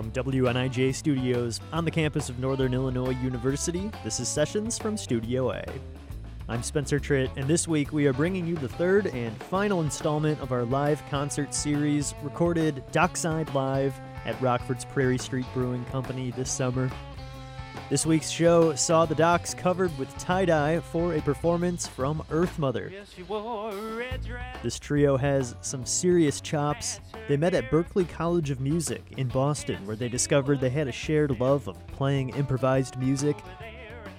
From WNIJ Studios on the campus of Northern Illinois University, this is Sessions from Studio A. I'm Spencer Tritt, and this week we are bringing you the third and final installment of our live concert series recorded Dockside Live at Rockford's Prairie Street Brewing Company this summer. This week's show saw the Docks covered with tie dye for a performance from Earth Mother. This trio has some serious chops. They met at Berklee College of Music in Boston, where they discovered they had a shared love of playing improvised music.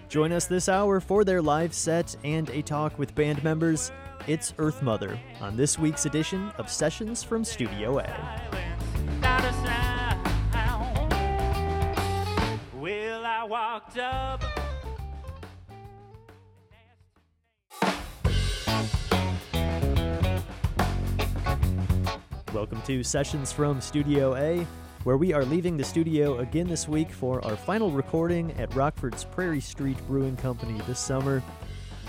Join us this hour for their live set and a talk with band members. It's Earth Mother on this week's edition of Sessions from Studio A. walked up. Welcome to Sessions from Studio A, where we are leaving the studio again this week for our final recording at Rockford's Prairie Street Brewing Company this summer.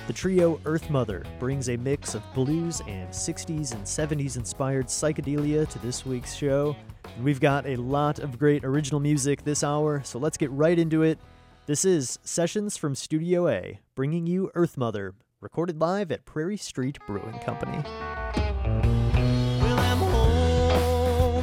The trio Earth Mother brings a mix of blues and 60s and 70s inspired psychedelia to this week's show. We've got a lot of great original music this hour, so let's get right into it. This is Sessions from Studio A, bringing you Earth Mother, recorded live at Prairie Street Brewing Company. Well,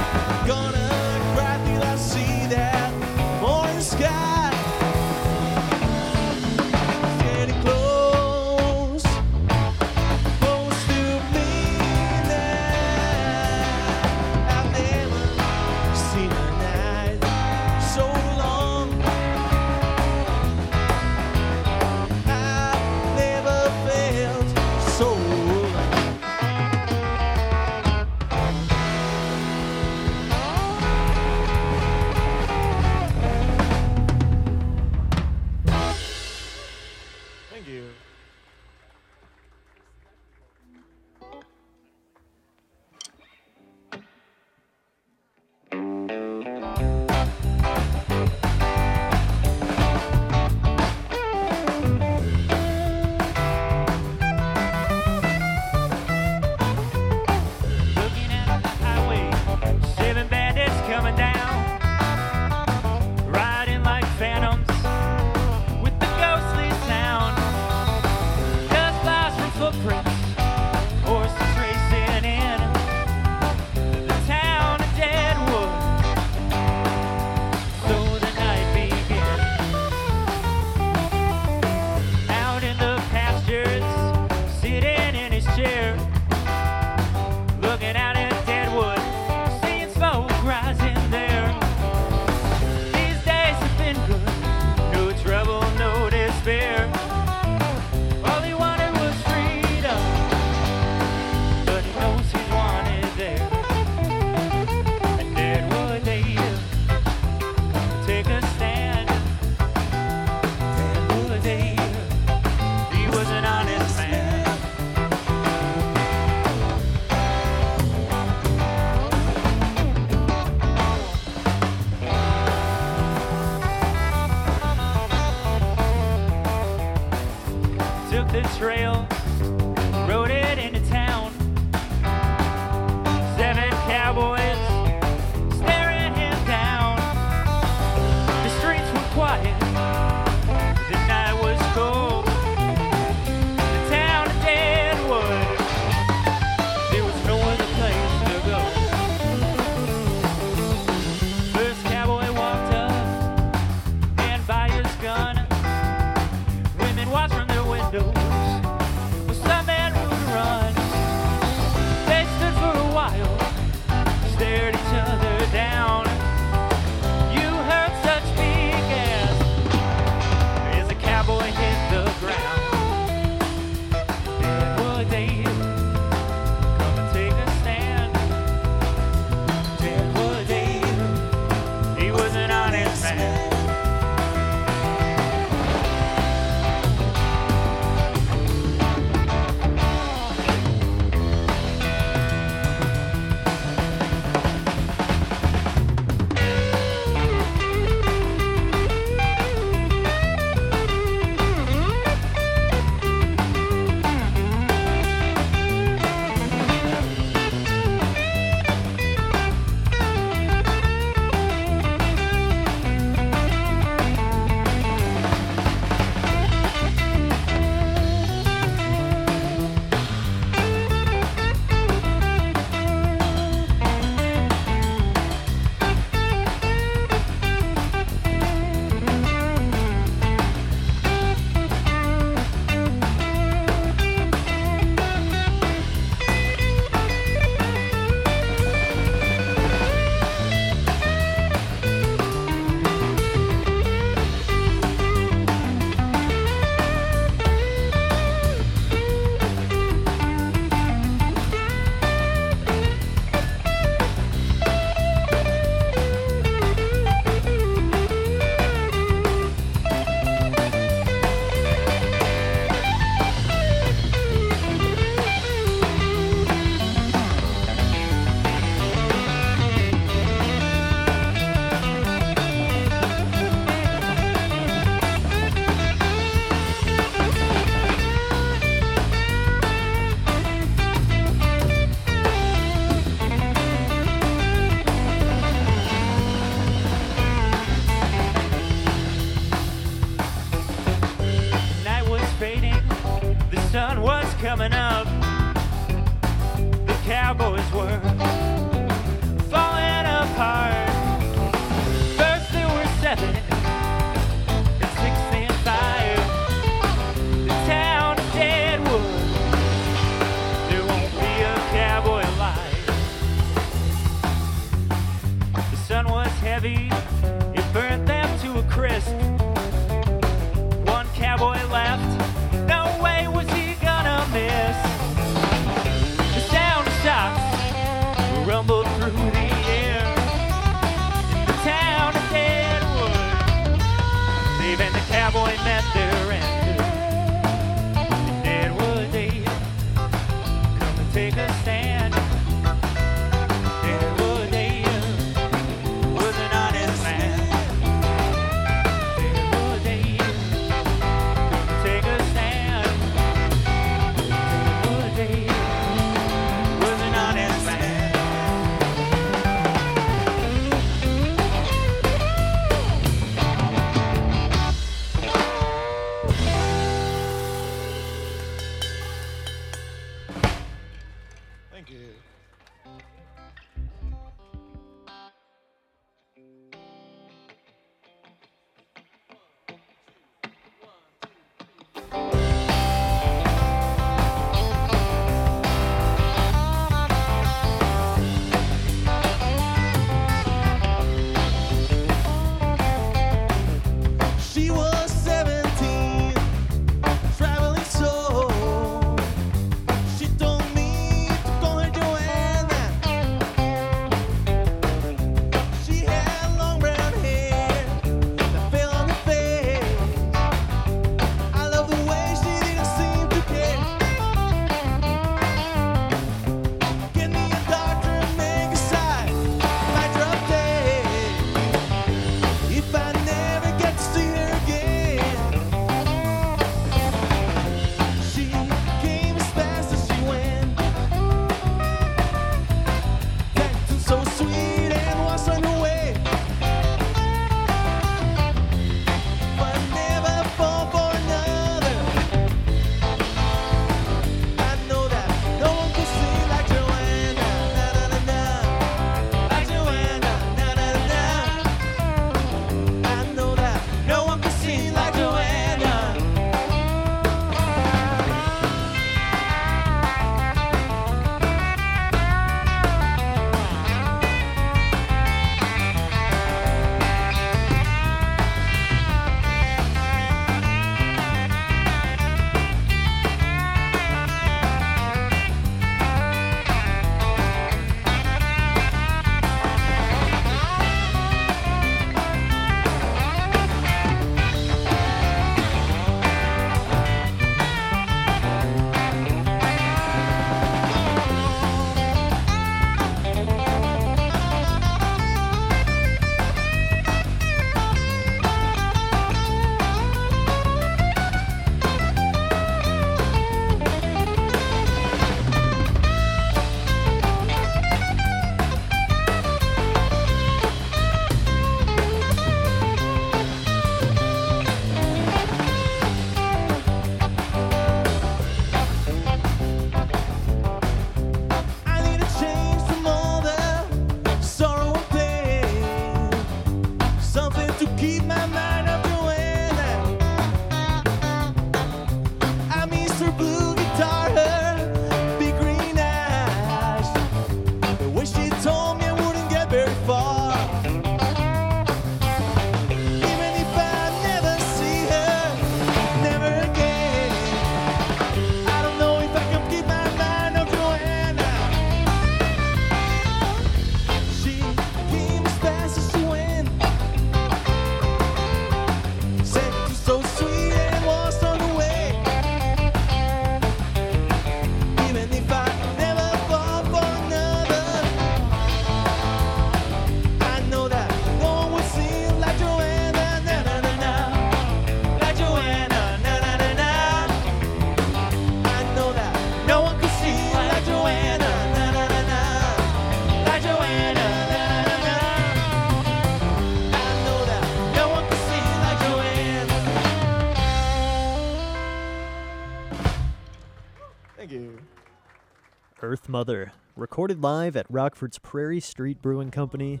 Mother, recorded live at Rockford's Prairie Street Brewing Company.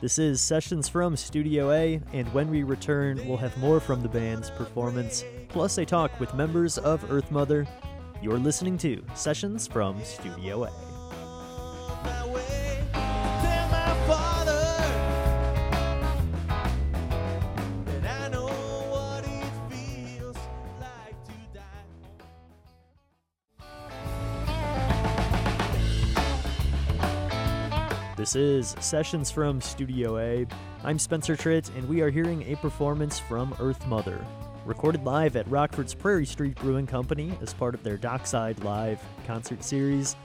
This is Sessions from Studio A, and when we return, we'll have more from the band's performance, plus a talk with members of Earth Mother. You're listening to Sessions from Studio A. This is Sessions from Studio A. I'm Spencer Tritt, and we are hearing a performance from Earth Mother, recorded live at Rockford's Prairie Street Brewing Company as part of their Dockside Live concert series.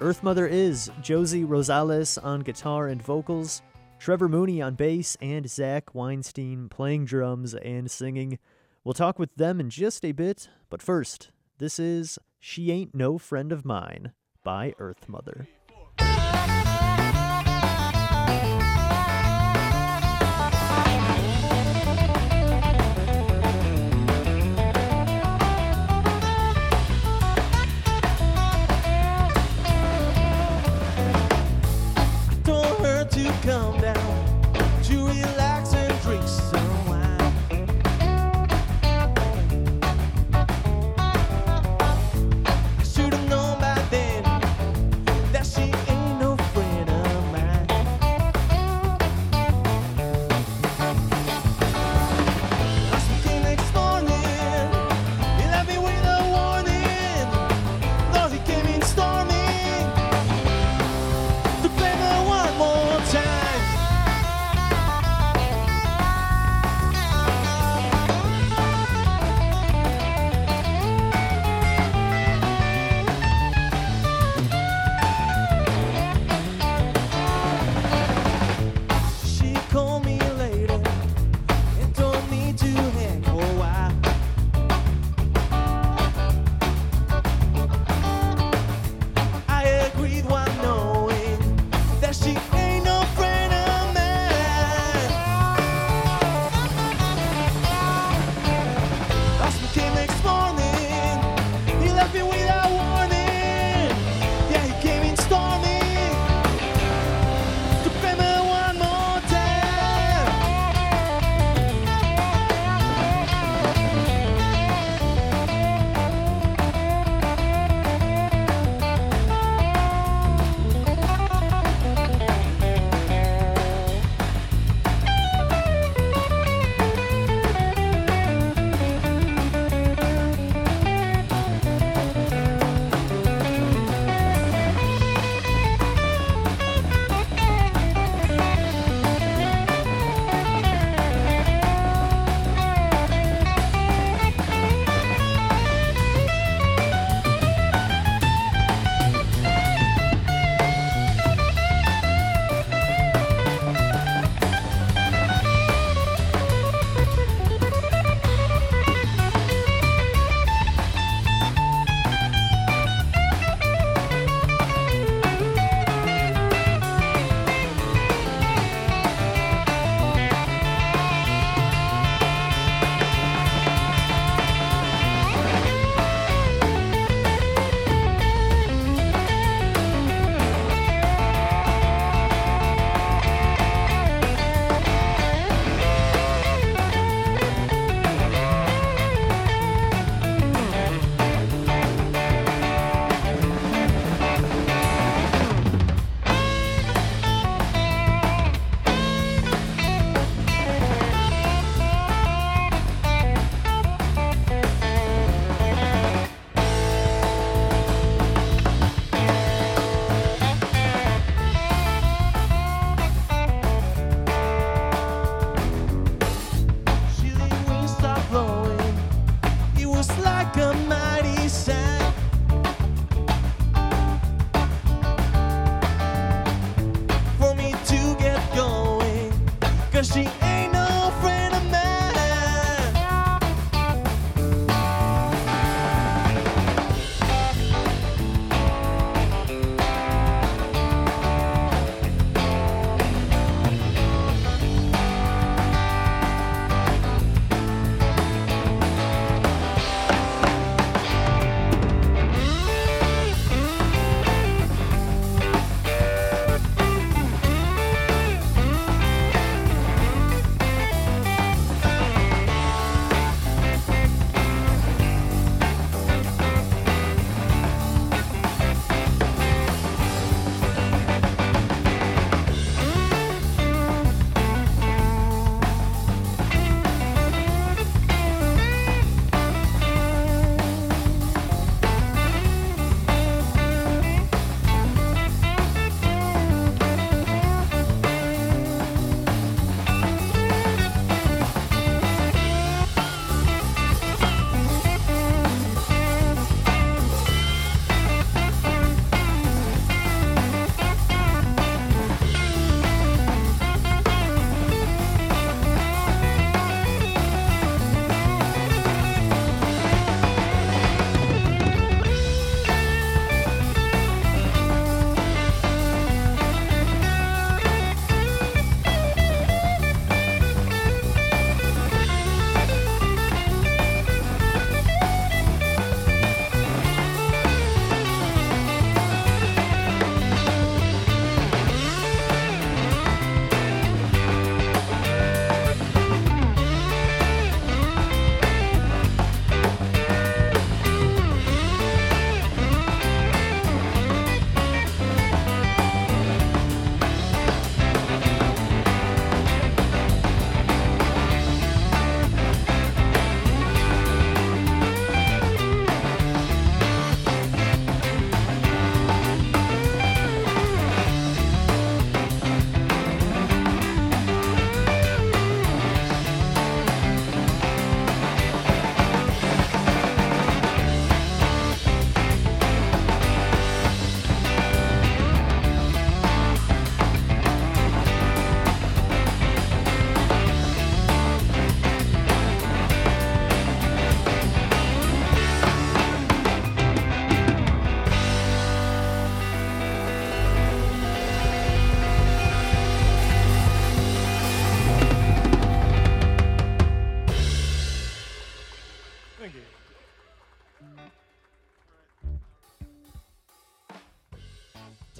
Earth Mother is Josie Rosales on guitar and vocals, Trevor Mooney on bass, and Zach Weinstein playing drums and singing. We'll talk with them in just a bit, but first, this is She Ain't No Friend of Mine by Earth Mother.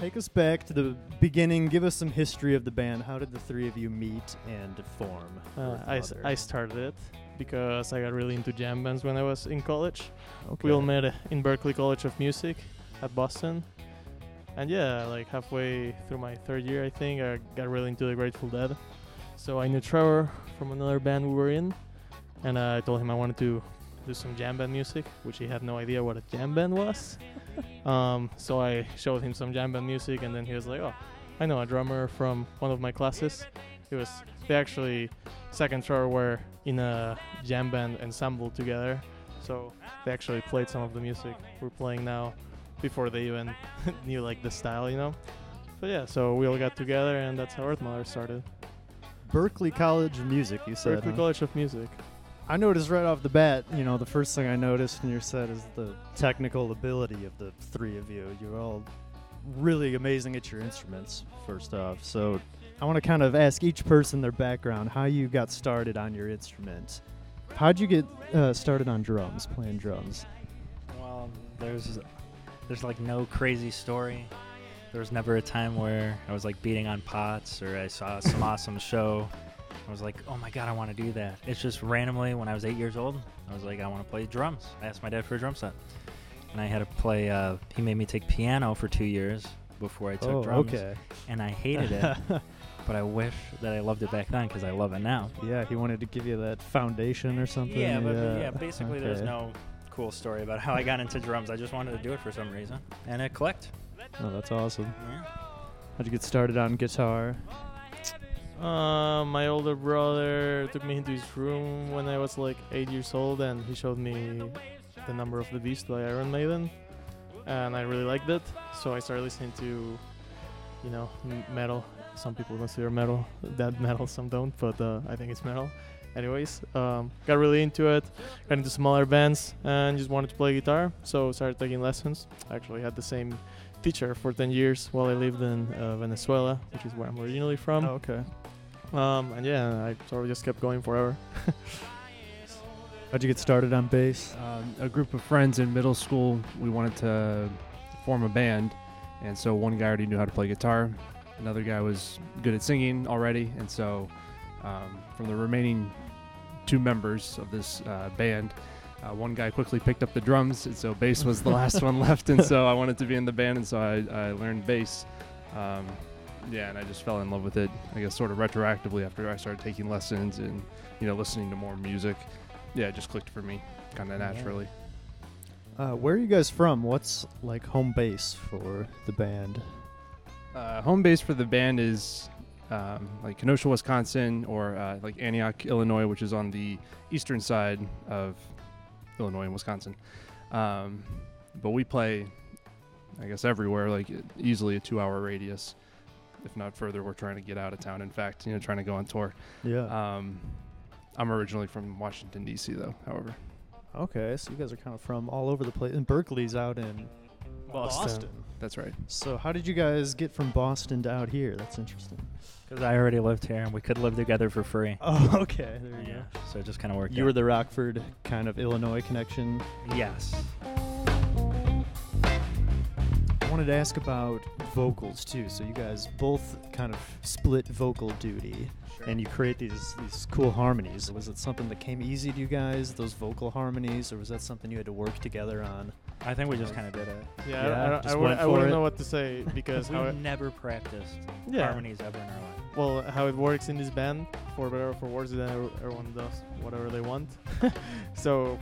Take us back to the beginning. Give us some history of the band. How did the three of you meet and form? Uh, I, s-? I started it because I got really into jam bands when I was in college. okay. We all met in Berklee College of Music at Boston. And yeah, like halfway through my third year, I think, I got really into the Grateful Dead. So I knew Trevor from another band we were in. And uh, I told him I wanted to do some jam band music, which he had no idea what a jam band was. um, so I showed him some jam band music, and then he was like, oh, I know a drummer from one of my classes. It was, they actually, second and Trevor were in a jam band ensemble together. So they actually played some of the music we're playing now before they even knew like the style, you know. But yeah, so we all got together and that's how Earth Mother started. Berklee College of Music. You said. Berklee huh? College of Music. I noticed right off the bat. You know, the first thing I noticed in your set is the technical ability of the three of you. You're all really amazing at your instruments. First off, so I want to kind of ask each person their background, how you got started on your instrument. How'd you get uh, started on drums, playing drums? Well, there's there's like no crazy story. There was never a time where I was like beating on pots or I saw some awesome show. I was like, oh my god, I want to do that. It's just randomly when I was eight years old, I was like, I want to play drums. I asked my dad for a drum set, and I had to play. Uh, he made me take piano for two years before I took oh, drums, okay. and I hated it. but I wish that I loved it back then because I love it now. yeah, he wanted to give you that foundation or something. Yeah, but but yeah, basically, there's no cool story about how I got into drums. I just wanted to do it for some reason, and it clicked. Oh, that's awesome. Yeah. How'd you get started on guitar? Uh, my older brother took me into his room when I was like eight years old, and he showed me the Number of the Beast by Iron Maiden, and I really liked it. So I started listening to, you know, metal. Some people consider metal dead metal, some don't, but uh, I think it's metal. Anyways, um, got really into it, got into smaller bands, and just wanted to play guitar. So started taking lessons. Actually had the same teacher for 10 years while I lived in uh, Venezuela, which is where I'm originally from. Oh, okay. Um, and yeah, I sort of just kept going forever. How'd you get started on bass? um, a group of friends in middle school. We wanted to form a band, and so one guy already knew how to play guitar. Another guy was good at singing already, and so um, from the remaining two members of this uh, band, uh, one guy quickly picked up the drums, and so bass was the last one left. And so I wanted to be in the band, and so I, I learned bass. Um, yeah, and I just fell in love with it. I guess sort of retroactively after I started taking lessons and you know listening to more music. Yeah, it just clicked for me, kind of naturally. Uh, where are you guys from? What's like home base for the band? Uh, home base for the band is um, like Kenosha, Wisconsin, or uh, like Antioch, Illinois, which is on the eastern side of Illinois and Wisconsin. Um, but we play, I guess, everywhere, like easily a two-hour radius, if not further. We're trying to get out of town. In fact, you know, trying to go on tour. Yeah. Um, I'm originally from Washington D.C., though. However, okay, so you guys are kind of from all over the place. And Berklee's out in Boston. that's right. So how did you guys get from Boston to out here? That's interesting. Because I already lived here and we could live together for free. Oh, okay. There you Yeah. So it just kind of worked. You out. were the Rockford kind of Illinois connection. yes. I wanted to ask about vocals too. So you guys both kind of split vocal duty, and you create these these cool harmonies. Was it something that came easy to you guys, those vocal harmonies, or was that something you had to work together on? I think we just kind of did it. Yeah, Yeah, I, I, don't- just I, wouldn't, I for wouldn't it. know what to say because we how it, never practiced yeah, harmonies ever in our life. well, how it works in this band, for better or for worse, then every- everyone does whatever they want. so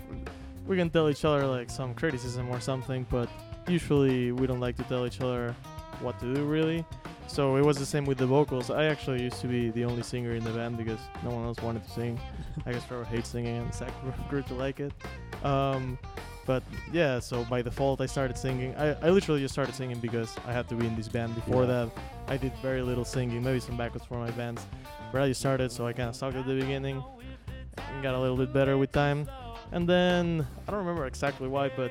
we can tell each other like some criticism or something, but usually we don't like to tell each other what to do really. So it was the same with the vocals. I actually used to be the only singer in the band because no one else wanted to sing. I guess Trevor hates singing and Zach grew to like it. Um, but yeah, so by default I started singing. I, I literally just started singing because I had to be in this band. Before Yeah. that, I did very little singing, maybe some backups for my bands. But I just started, so I kind of sucked at the beginning. And got a little bit better with time. And then, I don't remember exactly why, but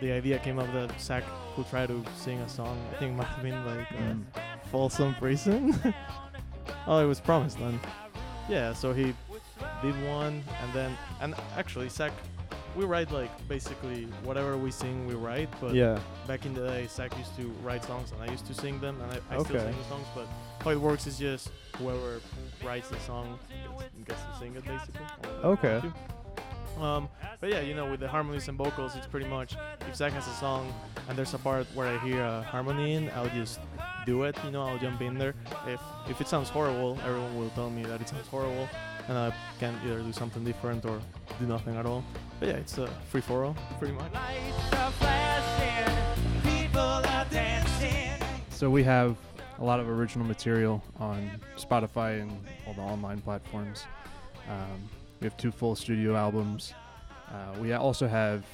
the idea came up that Zach would try to sing a song. I think it might have been like uh, Mm. Folsom Prison. oh, it was Promised Land. Yeah, so he did one, and then, and actually, Zach we write like basically whatever we sing, we write. But yeah. back in the day, Zach used to write songs and I used to sing them, and I, I still sing the songs. But how it works is just whoever writes the song gets, gets to sing it, basically. Okay. Um, but yeah, you know, with the harmonies and vocals, it's pretty much if Zach has a song and there's a part where I hear a harmony in, I'll just do it. You know, I'll jump in there. If if it sounds horrible, everyone will tell me that it sounds horrible, and I can either do something different or do nothing at all. But yeah, it's a free for all, pretty much. So we have a lot of original material on Spotify and all the online platforms. Um, we have two full studio albums. Uh, we also have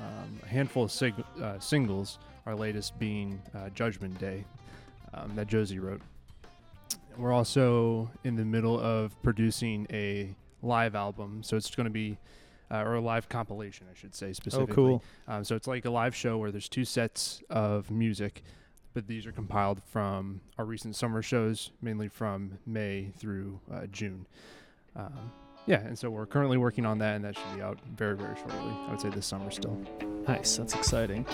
um, a handful of sig- uh, singles. Our latest being uh, Judgment Day um, that Josie wrote. We're also in the middle of producing a live album, so it's going to be uh, or a live compilation, I should say specifically. Oh, specifically. cool. Um, so it's like a live show where there's two sets of music, but these are compiled from our recent summer shows, mainly from May through uh, June. Um, yeah, and so we're currently working on that, and that should be out very, very shortly. I would say this summer still. Nice. That's exciting.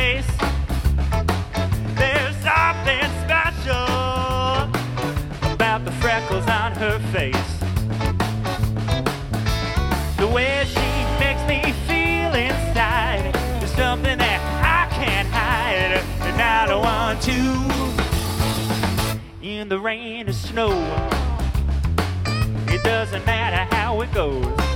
Place. There's something special about the freckles on her face. The way she makes me feel inside is something that I can't hide, and I don't want to. In the rain or snow, it doesn't matter how it goes.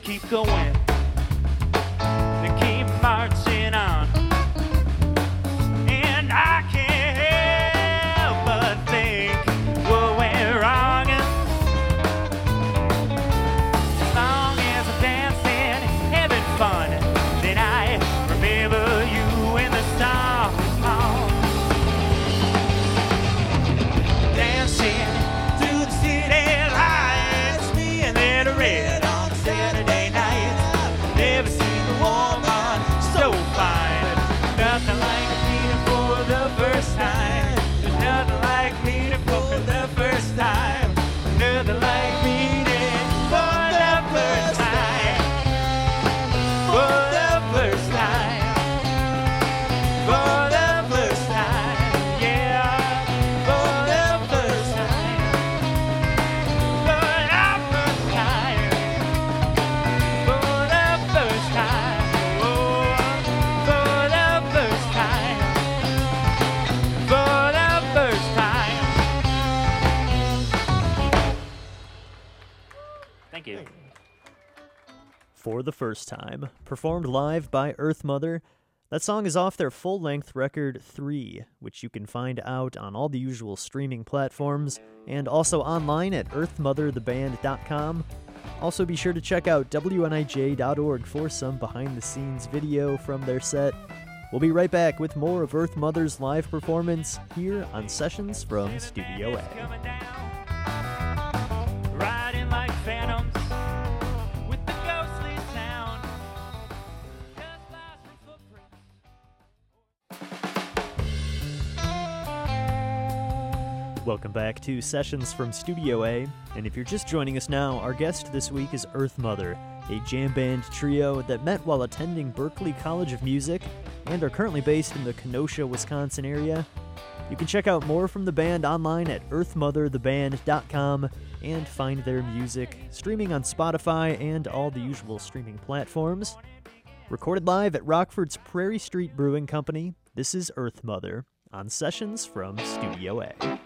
Keep going. The first time, performed live by Earth Mother. That song is off their full length record 3, which you can find out on all the usual streaming platforms and also online at earthmothertheband.com. Also, be sure to check out WNIJ.org for some behind the scenes video from their set. We'll be right back with more of Earth Mother's live performance here on Sessions from Studio A. Welcome back to Sessions from Studio A. And if you're just joining us now, our guest this week is Earth Mother, a jam band trio that met while attending Berklee College of Music and are currently based in the Kenosha, Wisconsin area. You can check out more from the band online at earthmothertheband.com and find their music streaming on Spotify and all the usual streaming platforms. Recorded live at Rockford's Prairie Street Brewing Company, this is Earth Mother on Sessions from Studio A.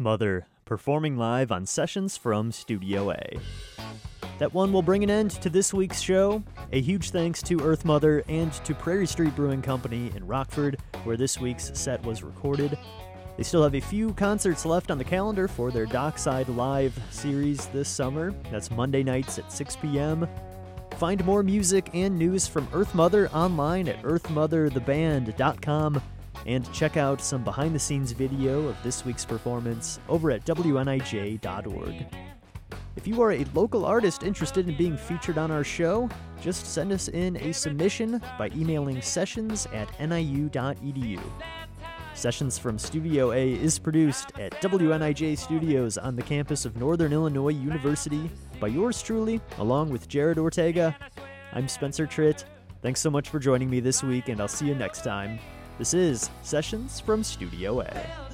Mother, performing live on sessions from Studio A. That one will bring an end to this week's show. A huge thanks to Earth Mother and to Prairie Street Brewing Company in Rockford, where this week's set was recorded. They still have a few concerts left on the calendar for their Dockside Live series this summer. That's Monday nights at 6 p.m. Find more music and news from Earth Mother online at earthmothertheband.com and check out some behind the scenes video of this week's performance over at WNIJ.org. If you are a local artist interested in being featured on our show, just send us in a submission by emailing sessions at niu.edu. Sessions from Studio A is produced at WNIJ Studios on the campus of Northern Illinois University by yours truly, along with Jared Ortega. I'm Spencer Tritt. Thanks so much for joining me this week, and I'll see you next time. This is Sessions from Studio A.